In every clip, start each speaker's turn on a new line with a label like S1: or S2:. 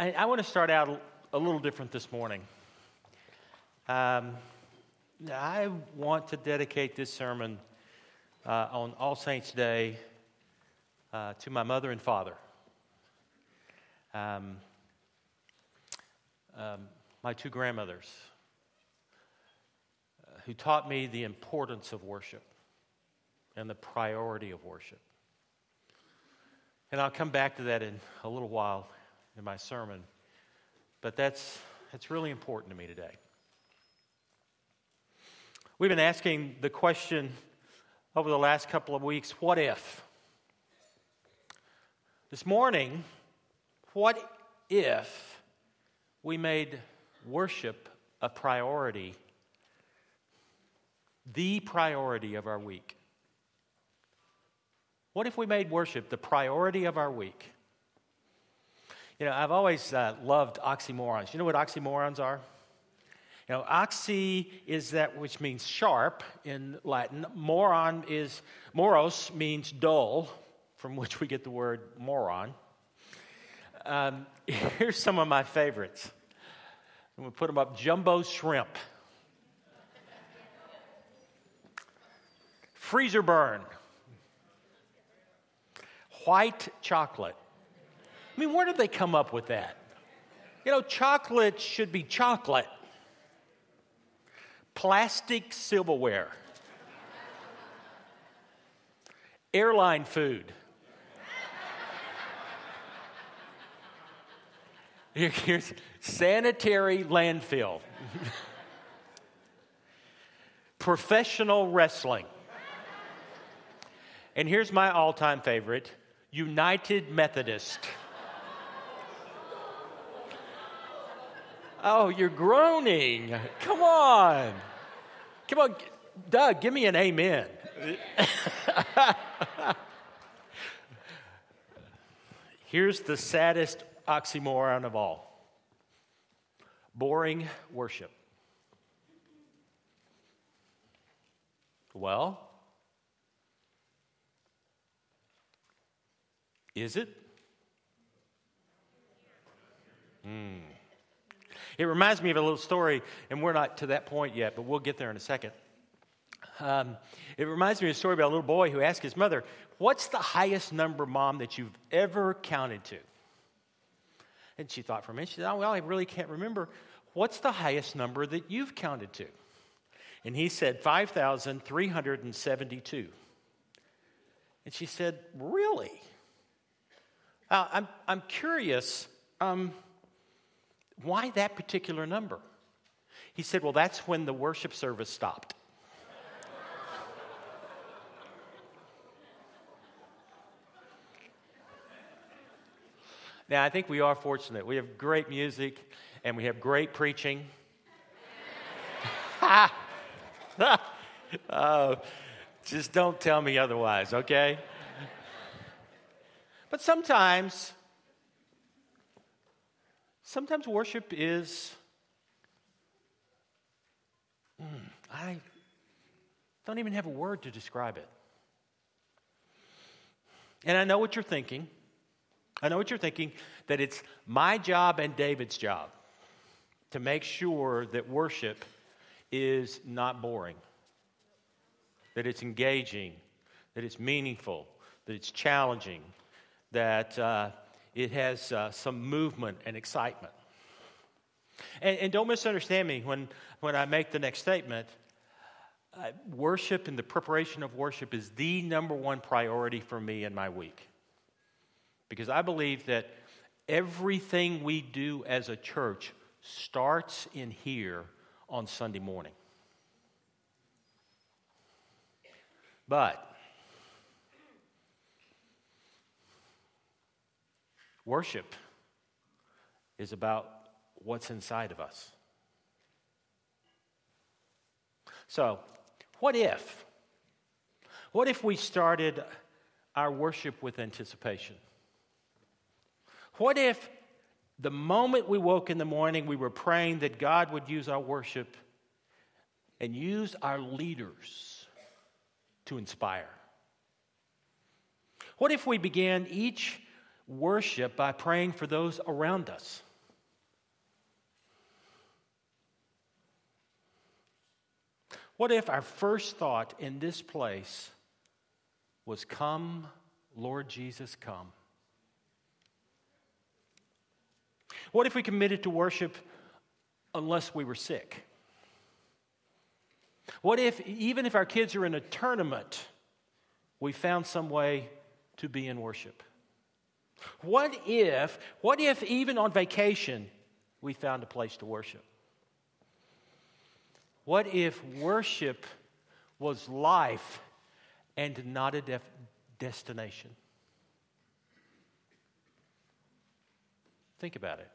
S1: I, I want to start out a little different this morning. Um, I want to dedicate this sermon uh, on All Saints' Day uh, to my mother and father. Um, um, my two grandmothers, uh, who taught me the importance of worship and the priority of worship. And I'll come back to that in a little while in my sermon, but that's, that's really important to me today. We've been asking the question over the last couple of weeks what if? This morning, what if we made worship a priority, the priority of our week? What if we made worship the priority of our week? You know, I've always uh, loved oxymorons. You know what oxymorons are? You know, oxy is that which means sharp in Latin. Moron is, moros means dull, from which we get the word moron. Um, here's some of my favorites. I'm going to put them up jumbo shrimp, freezer burn, white chocolate, I mean, where did they come up with that? You know, chocolate should be chocolate. Plastic silverware. Airline food. Here's sanitary landfill. Professional wrestling. And here's my all time favorite United Methodist. Oh, you're groaning. Come on. Come on. Doug, give me an amen. Here's the saddest oxymoron of all boring worship. Well, is it? Hmm. It reminds me of a little story, and we're not to that point yet, but we'll get there in a second. Um, it reminds me of a story about a little boy who asked his mother, What's the highest number, mom, that you've ever counted to? And she thought for a minute. She said, Oh, well, I really can't remember. What's the highest number that you've counted to? And he said, 5,372. And she said, Really? Uh, I'm, I'm curious. Um, why that particular number? He said, Well, that's when the worship service stopped. now, I think we are fortunate. We have great music and we have great preaching. oh, just don't tell me otherwise, okay? But sometimes Sometimes worship is, mm, I don't even have a word to describe it. And I know what you're thinking. I know what you're thinking that it's my job and David's job to make sure that worship is not boring, that it's engaging, that it's meaningful, that it's challenging, that uh, it has uh, some movement and excitement. And, and, don't misunderstand me when, when I make the next statement. Uh, worship and the preparation of worship is the number one priority for me in my week. Because I believe that everything we do as a church starts in here on Sunday morning. But Worship is about what's inside of us. So, what if? What if we started our worship with anticipation? What if the moment we woke in the morning, we were praying that God would use our worship and use our leaders to inspire? What if we began each worship by praying for those around us. What if our first thought in this place was, Come, Lord Jesus, come? What if we committed to worship unless we were sick? What if, even if our kids are in a tournament, we found some way to be in worship? What if, what if even on vacation, we found a place to worship? What if worship was life and not a def- destination? Think about it.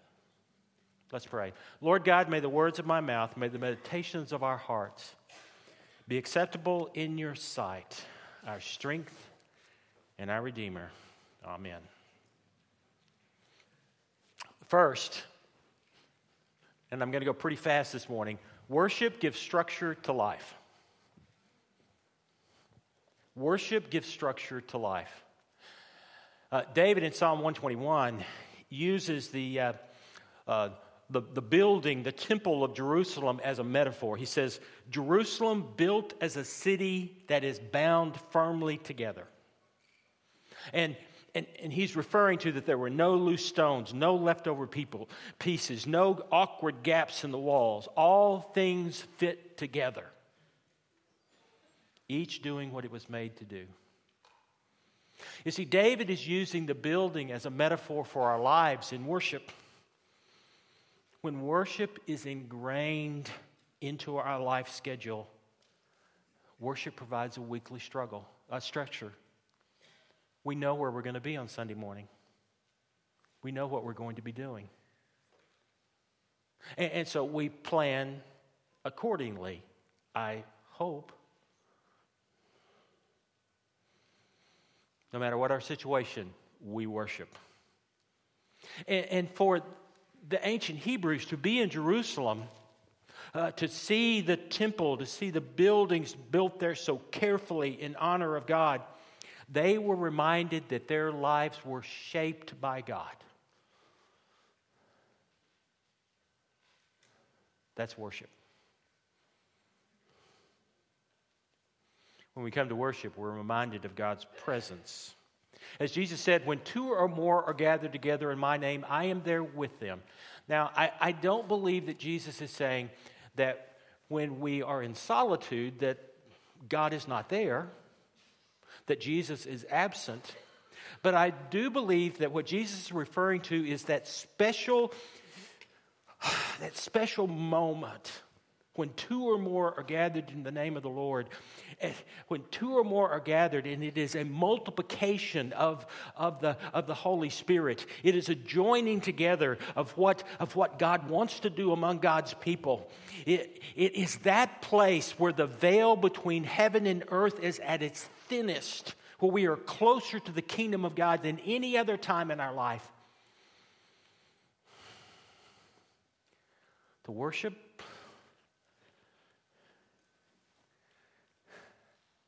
S1: Let's pray. Lord God, may the words of my mouth, may the meditations of our hearts be acceptable in your sight, our strength and our Redeemer. Amen. First, and I'm going to go pretty fast this morning worship gives structure to life. Worship gives structure to life. Uh, David in Psalm 121 uses the, uh, uh, the, the building, the temple of Jerusalem, as a metaphor. He says, Jerusalem built as a city that is bound firmly together. And, and, and he's referring to that there were no loose stones, no leftover people, pieces, no awkward gaps in the walls. All things fit together, each doing what it was made to do. You see, David is using the building as a metaphor for our lives in worship. When worship is ingrained into our life schedule, worship provides a weekly struggle, a structure. We know where we're going to be on Sunday morning. We know what we're going to be doing. And, and so we plan accordingly, I hope. No matter what our situation, we worship. And, and for the ancient Hebrews to be in Jerusalem, uh, to see the temple, to see the buildings built there so carefully in honor of God, they were reminded that their lives were shaped by God. That's worship. When we come to worship, we're reminded of God's presence. As Jesus said, when two or more are gathered together in my name, I am there with them. Now, I, I don't believe that Jesus is saying that when we are in solitude, that God is not there, that Jesus is absent. But I do believe that what Jesus is referring to is that special, that special moment when two or more are gathered in the name of the Lord, eh, when two or more are gathered, and it is a multiplication of, of, the, of the Holy Spirit, it is a joining together of what, of what God wants to do among God's people. It, it is that place where the veil between heaven and earth is at its thinnest, where we are closer to the kingdom of God than any other time in our life. To worship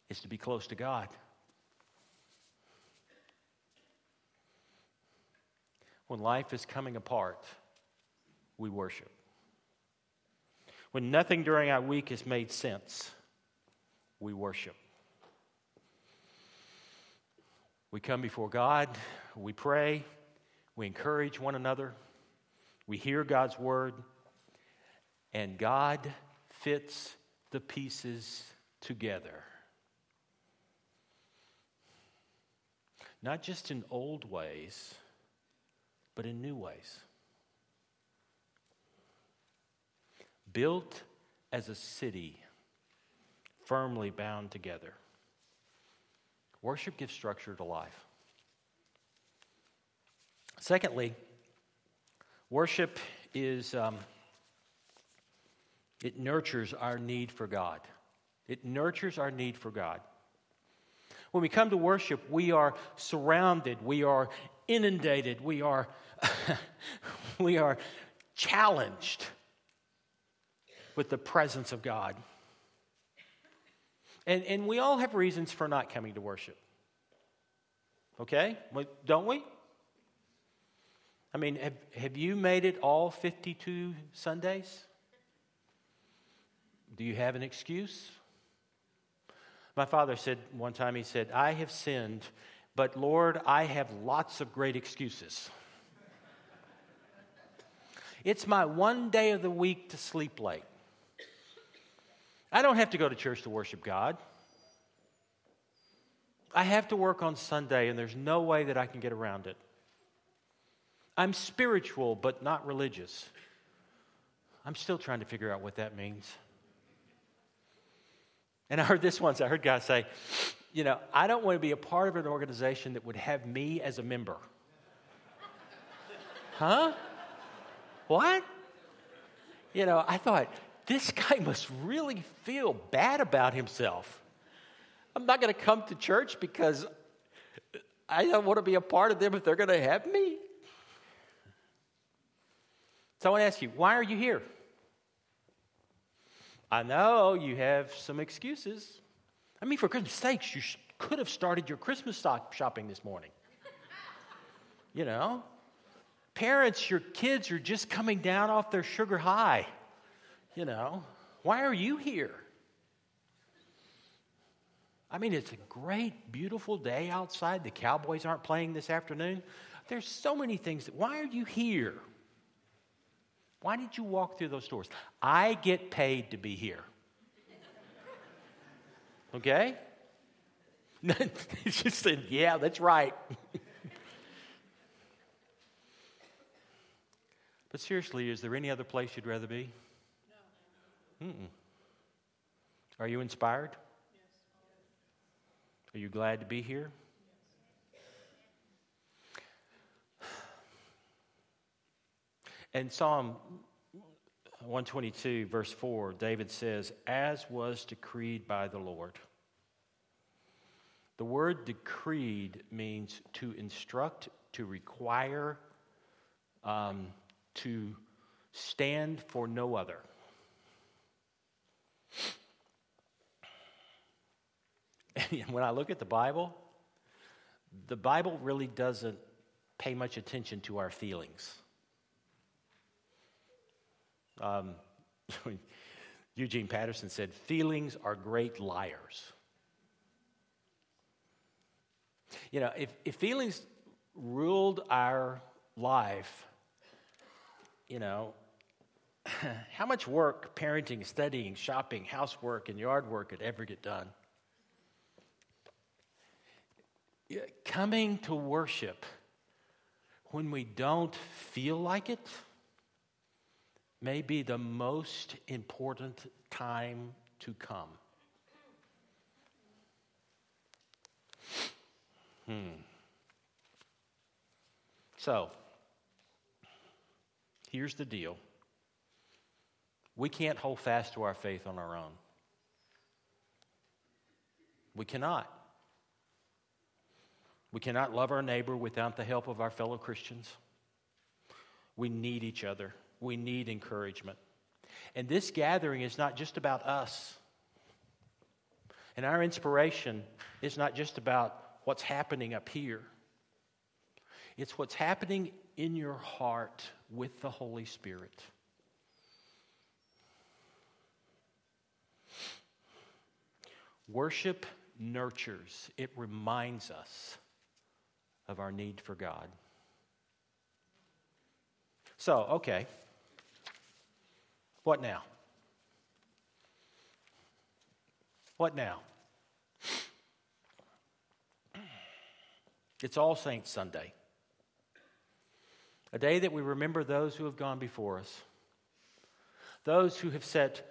S1: is to be close to God. When life is coming apart, we worship. When nothing during our week has made sense, we worship. We come before God, we pray, we encourage one another, we hear God's word, and God fits the pieces together. not just in old ways, but in new ways. Built as a city, firmly bound together. Worship gives structure to life. Secondly, worship is, um, it nurtures our need for God. It nurtures our need for God. When we come to worship, we are surrounded, we are inundated, we are, we are challenged with the presence of God. And, and we all have reasons for not coming to worship. Okay? Don't we? I mean, have, have you made it all 52 Sundays? Do you have an excuse? My father said one time, he said, I have sinned, but Lord, I have lots of great excuses. it's my one day of the week to sleep late. I don't have to go to church to worship God. I have to work on Sunday, and there's no way that I can get around it. I'm spiritual, but not religious. I'm still trying to figure out what that means. And I heard this once. I heard guys say, you know, I don't want to be a part of an organization that would have me as a member. huh? What? You know, I thought, this guy must really feel bad about himself. I'm not going to come to church because I don't want to be a part of them if they're going to have me. So I want to ask you, why are you here? I know you have some excuses. I mean, for goodness sakes, you could have started your Christmas stock shopping this morning. you know? Parents, your kids are just coming down off their sugar high. You know? Why are you here? I mean, it's a great, beautiful day outside. The Cowboys aren't playing this afternoon. There's so many things. That, why are you here? Why did you walk through those doors? I get paid to be here. Okay? she said, Yeah, that's right. but seriously, is there any other place you'd rather be? Mm-mm. Are you inspired? Yes. Are you glad to be here? And Psalm 122, verse 4, David says, As was decreed by the Lord. The word decreed means to instruct, to require, um, to stand for no other. And when I look at the Bible, the Bible really doesn't pay much attention to our feelings. Um, Eugene Peterson said, Feelings are great liars. You know, if, if feelings ruled our life, you know, how much work, parenting, studying, shopping, housework, and yard work could ever get done? Coming to worship when we don't feel like it may be the most important time to come. Hmm. So, here's the deal we can't hold fast to our faith on our own. We cannot. We cannot love our neighbor without the help of our fellow Christians. We need each other. We need encouragement. And this gathering is not just about us. And our inspiration is not just about what's happening up here, it's what's happening in your heart with the Holy Spirit. Worship nurtures, it reminds us of our need for God. So, okay. What now? What now? It's All Saints Sunday, a day that we remember those who have gone before us, those who have sat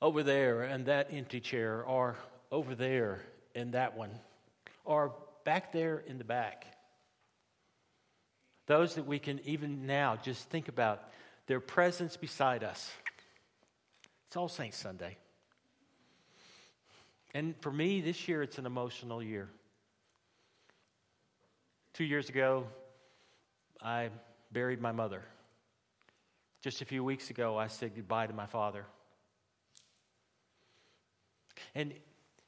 S1: over there in that empty chair, or over there in that one, or back there in the back. Those that we can even now just think about their presence beside us. It's All Saints Sunday. And for me, this year, it's an emotional year. Two years ago, I buried my mother. Just a few weeks ago, I said goodbye to my father. And,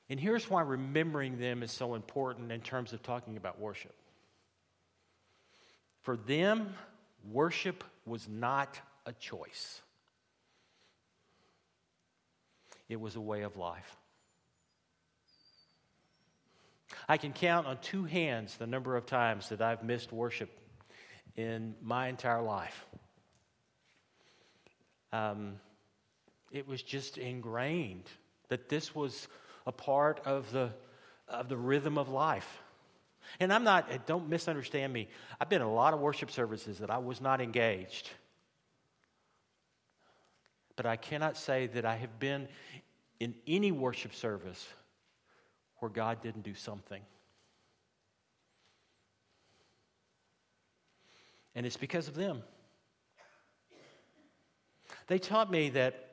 S1: and here's why remembering them is so important in terms of talking about worship. For them, worship was not a choice. It was a way of life. I can count on two hands the number of times that I've missed worship in my entire life. Um, it was just ingrained that this was a part of the, of the rhythm of life. And I'm not, eh, don't misunderstand me. I've been in a lot of worship services that I was not engaged. But I cannot say that I have been in any worship service where God didn't do something. And it's because of them. They taught me that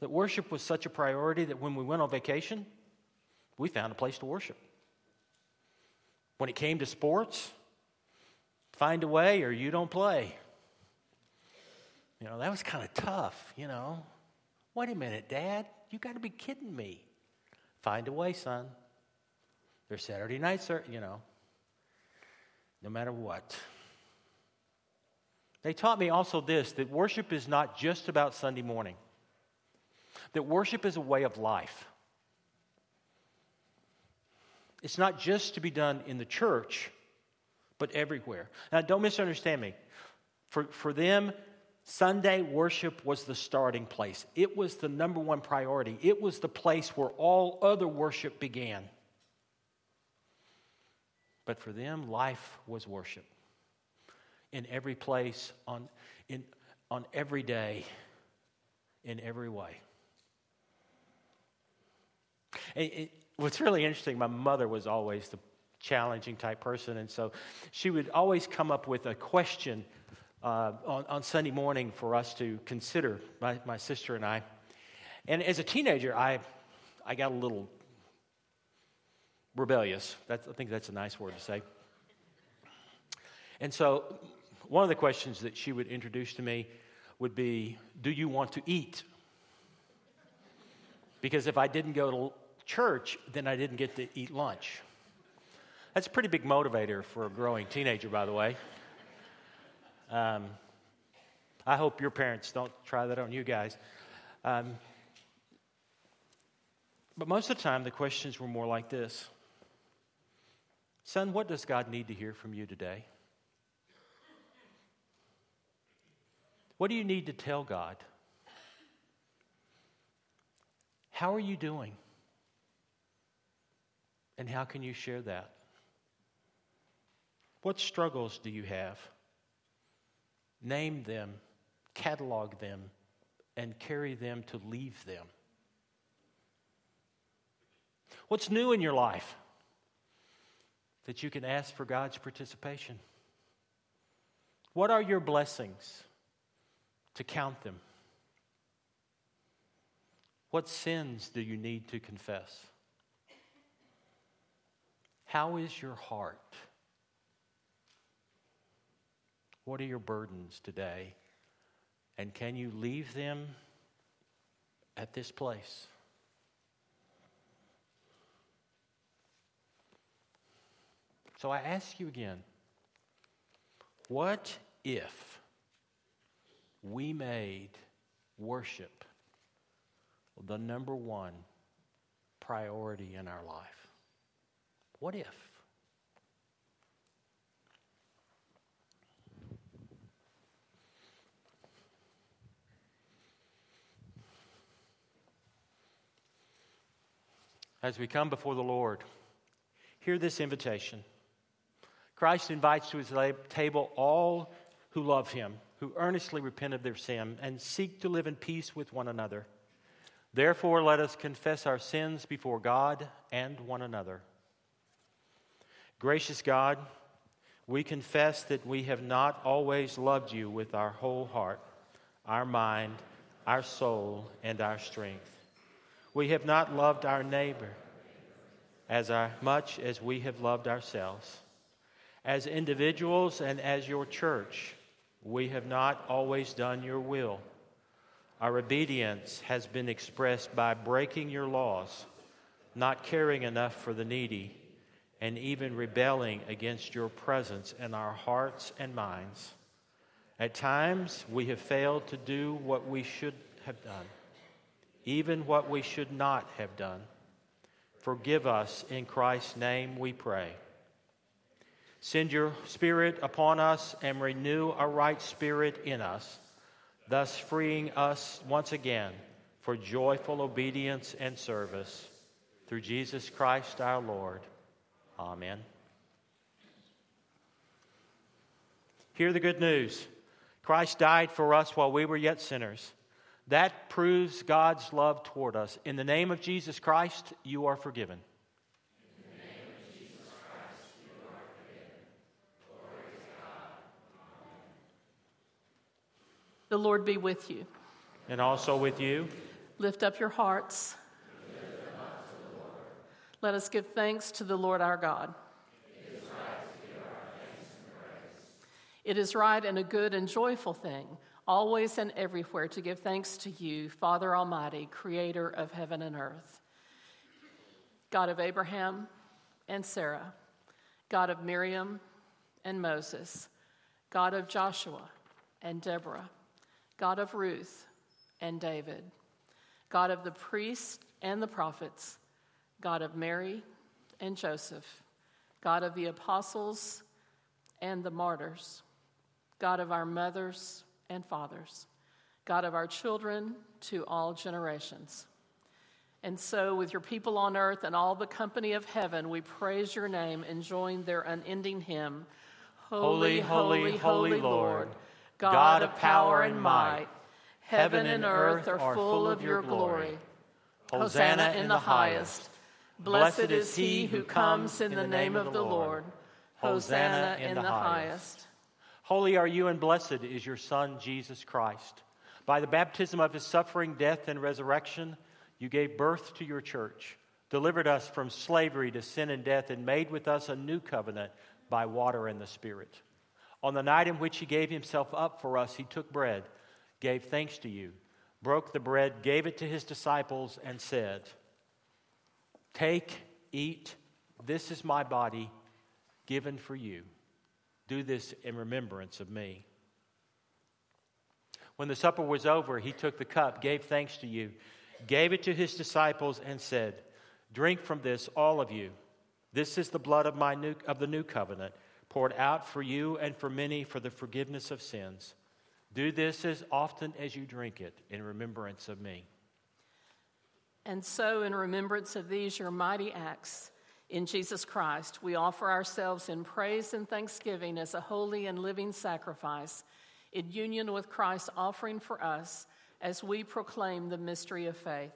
S1: that worship was such a priority that when we went on vacation, we found a place to worship. When it came to sports, find a way or you don't play. You know, that was kind of tough, you know. Wait a minute, Dad, you got to be kidding me. Find a way, son. There's Saturday nights, you know, no matter what. They taught me also this that worship is not just about Sunday morning, that worship is a way of life. It's not just to be done in the church, but everywhere. Now, don't misunderstand me. For, for them, Sunday worship was the starting place, it was the number one priority, it was the place where all other worship began. But for them, life was worship. In every place, on, in, on every day, in every way. It, it, what's really interesting, my mother was always the challenging type person, and so she would always come up with a question uh, on, on Sunday morning for us to consider, my, my sister and I. And as a teenager, I, I got a little rebellious. That's, I think that's a nice word to say. And so, one of the questions that she would introduce to me would be Do you want to eat? Because if I didn't go to church, then I didn't get to eat lunch. That's a pretty big motivator for a growing teenager, by the way. Um, I hope your parents don't try that on you guys. Um, but most of the time, the questions were more like this Son, what does God need to hear from you today? What do you need to tell God? How are you doing? And how can you share that? What struggles do you have? Name them, catalog them, and carry them to leave them. What's new in your life that you can ask for God's participation? What are your blessings to count them? What sins do you need to confess? How is your heart? What are your burdens today? And can you leave them at this place? So I ask you again what if we made worship the number one priority in our life? What if? As we come before the Lord, hear this invitation. Christ invites to his table all who love him, who earnestly repent of their sin, and seek to live in peace with one another. Therefore, let us confess our sins before God and one another. Gracious God, we confess that we have not always loved you with our whole heart, our mind, our soul, and our strength. We have not loved our neighbor as much as we have loved ourselves. As individuals and as your church, we have not always done your will. Our obedience has been expressed by breaking your laws, not caring enough for the needy and even rebelling against your presence in our hearts and minds. At times, we have failed to do what we should have done, even what we should not have done. Forgive us in Christ's name, we pray. Send your Spirit upon us and renew a right spirit in us, thus freeing us once again for joyful obedience and service. Through Jesus Christ our Lord. Amen. Hear the good news Christ died for us while we were yet sinners. That proves God's love toward us. In the name of Jesus Christ, you are forgiven.
S2: The Lord be with you.
S1: And also with you.
S2: Lift up your hearts. Let us give thanks to the Lord our God. It is right and a good and joyful thing, always and everywhere, to give thanks to you, Father Almighty, creator of heaven and earth. God of Abraham and Sarah, God of Miriam and Moses, God of Joshua and Deborah, God of Ruth and David, God of the priests and the prophets, God of Mary and Joseph, God of the apostles and the martyrs, God of our mothers and fathers, God of our children to all generations. And so, with your people on earth and all the company of heaven, we praise your name and join their unending hymn
S1: Holy, holy, holy Lord, God of power and might.
S2: Heaven and earth are full of your glory. Hosanna in the highest. Blessed is he who comes in the name of the Lord. Hosanna in the highest.
S1: Holy are you, and blessed is your Son, Jesus Christ. By the baptism of his suffering, death, and resurrection, you gave birth to your church, delivered us from slavery to sin and death, and made with us a new covenant by water and the Spirit. On the night in which he gave himself up for us, he took bread, gave thanks to you, broke the bread, gave it to his disciples, and said, Take, eat, this is my body given for you. Do this in remembrance of me. When the supper was over, he took the cup, gave thanks to you, gave it to his disciples, and said, Drink from this, all of you. This is the blood of, my new, of the new covenant, poured out for you and for many for the forgiveness of sins. Do this as often as you drink it in remembrance of me.
S2: And so, in remembrance of these, your mighty acts in Jesus Christ, we offer ourselves in praise and thanksgiving as a holy and living sacrifice in union with Christ's offering for us as we proclaim the mystery of faith.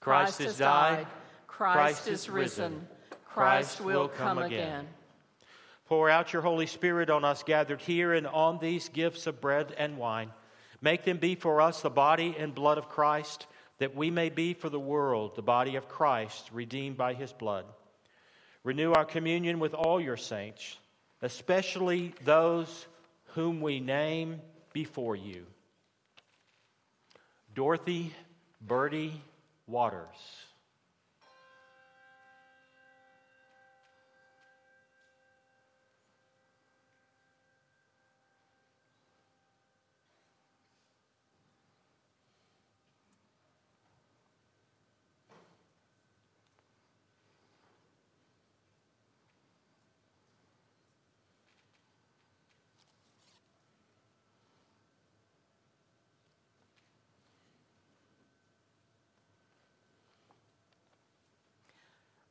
S1: Christ, has died,
S2: Christ,
S1: Christ
S2: is
S1: is
S2: risen,
S1: risen,
S2: Christ
S1: Christ
S2: will
S1: will
S2: come
S1: come
S2: again.
S1: again. Pour out your Holy Spirit on us gathered here and on these gifts of bread and wine. Make them be for us the body and blood of Christ, that we may be for the world the body of Christ, redeemed by his blood. Renew our communion with all your saints, especially those whom we name before you Dorothy Birdie Waters.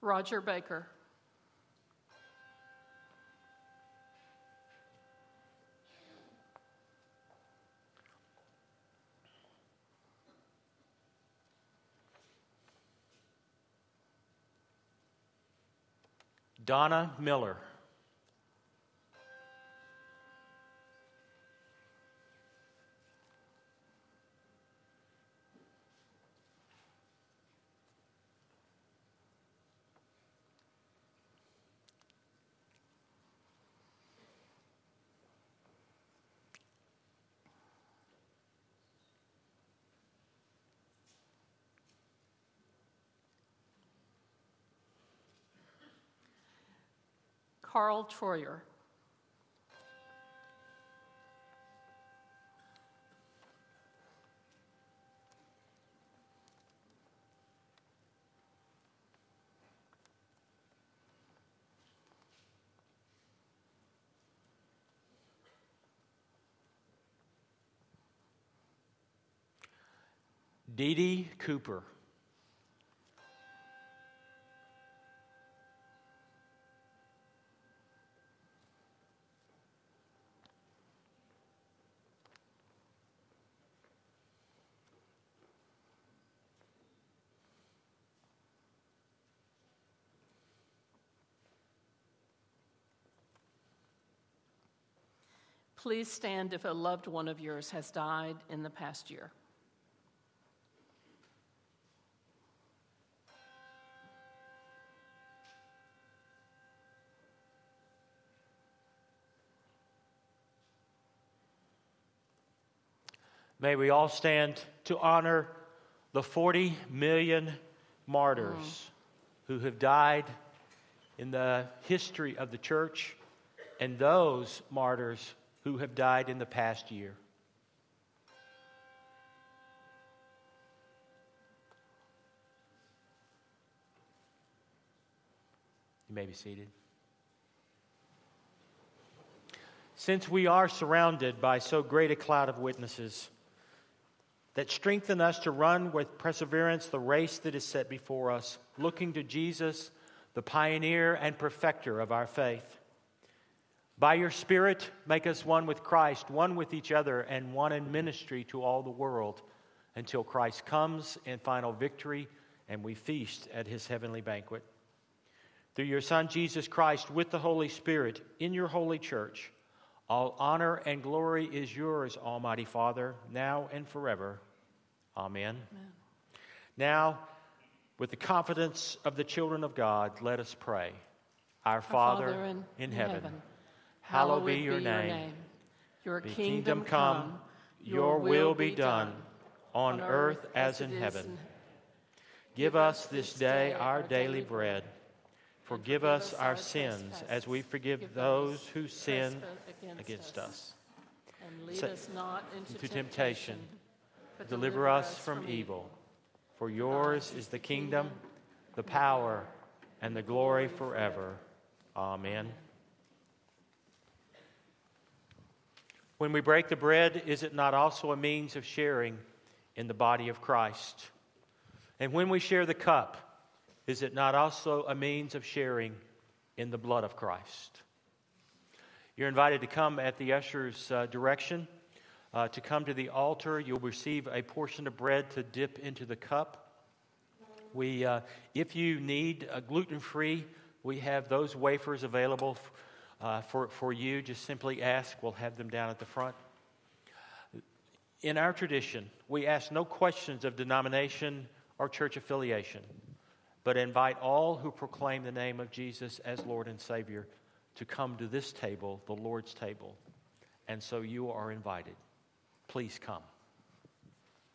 S2: Roger Baker.
S1: Donna Miller.
S2: Carl Troyer.
S1: Dee Dee Cooper.
S2: Please stand if a loved one of yours has died in the past year.
S1: May we all stand to honor the 40 million martyrs mm. who have died in the history of the church and those martyrs who have died in the past year. You may be seated. Since we are surrounded by so great a cloud of witnesses that strengthen us to run with perseverance the race that is set before us, looking to Jesus, the pioneer and perfecter of our faith. By your Spirit, make us one with Christ, one with each other, and one in ministry to all the world until Christ comes in final victory and we feast at his heavenly banquet. Through your Son, Jesus Christ, with the Holy Spirit, in your holy church, all honor and glory is yours, Almighty Father, now and forever. Amen. Amen. Now, with the confidence of the children of God, let us pray. Our, Our Father, Father in, in, heaven. heaven hallowed be your name.
S2: Your kingdom come, your will be done,
S1: on earth as in heaven. Give us this day our daily bread. Forgive us our sins as we forgive those who sin against us.
S2: And lead us not into
S1: temptation, but deliver us from evil. For yours is the kingdom, the power, and the glory forever. Amen. When we break the bread, is it not also a means of sharing in the body of Christ? And when we share the cup, is it not also a means of sharing in the blood of Christ? You're invited to come at the usher's uh, direction. Uh, to come to the altar, you'll receive a portion of bread to dip into the cup. We, uh, if you need a gluten free, we have those wafers available uh, for, for you, just simply ask. We'll have them down at the front. In our tradition, we ask no questions of denomination or church affiliation, but invite all who proclaim the name of Jesus as Lord and Savior to come to this table, the Lord's table. And so you are invited. Please come.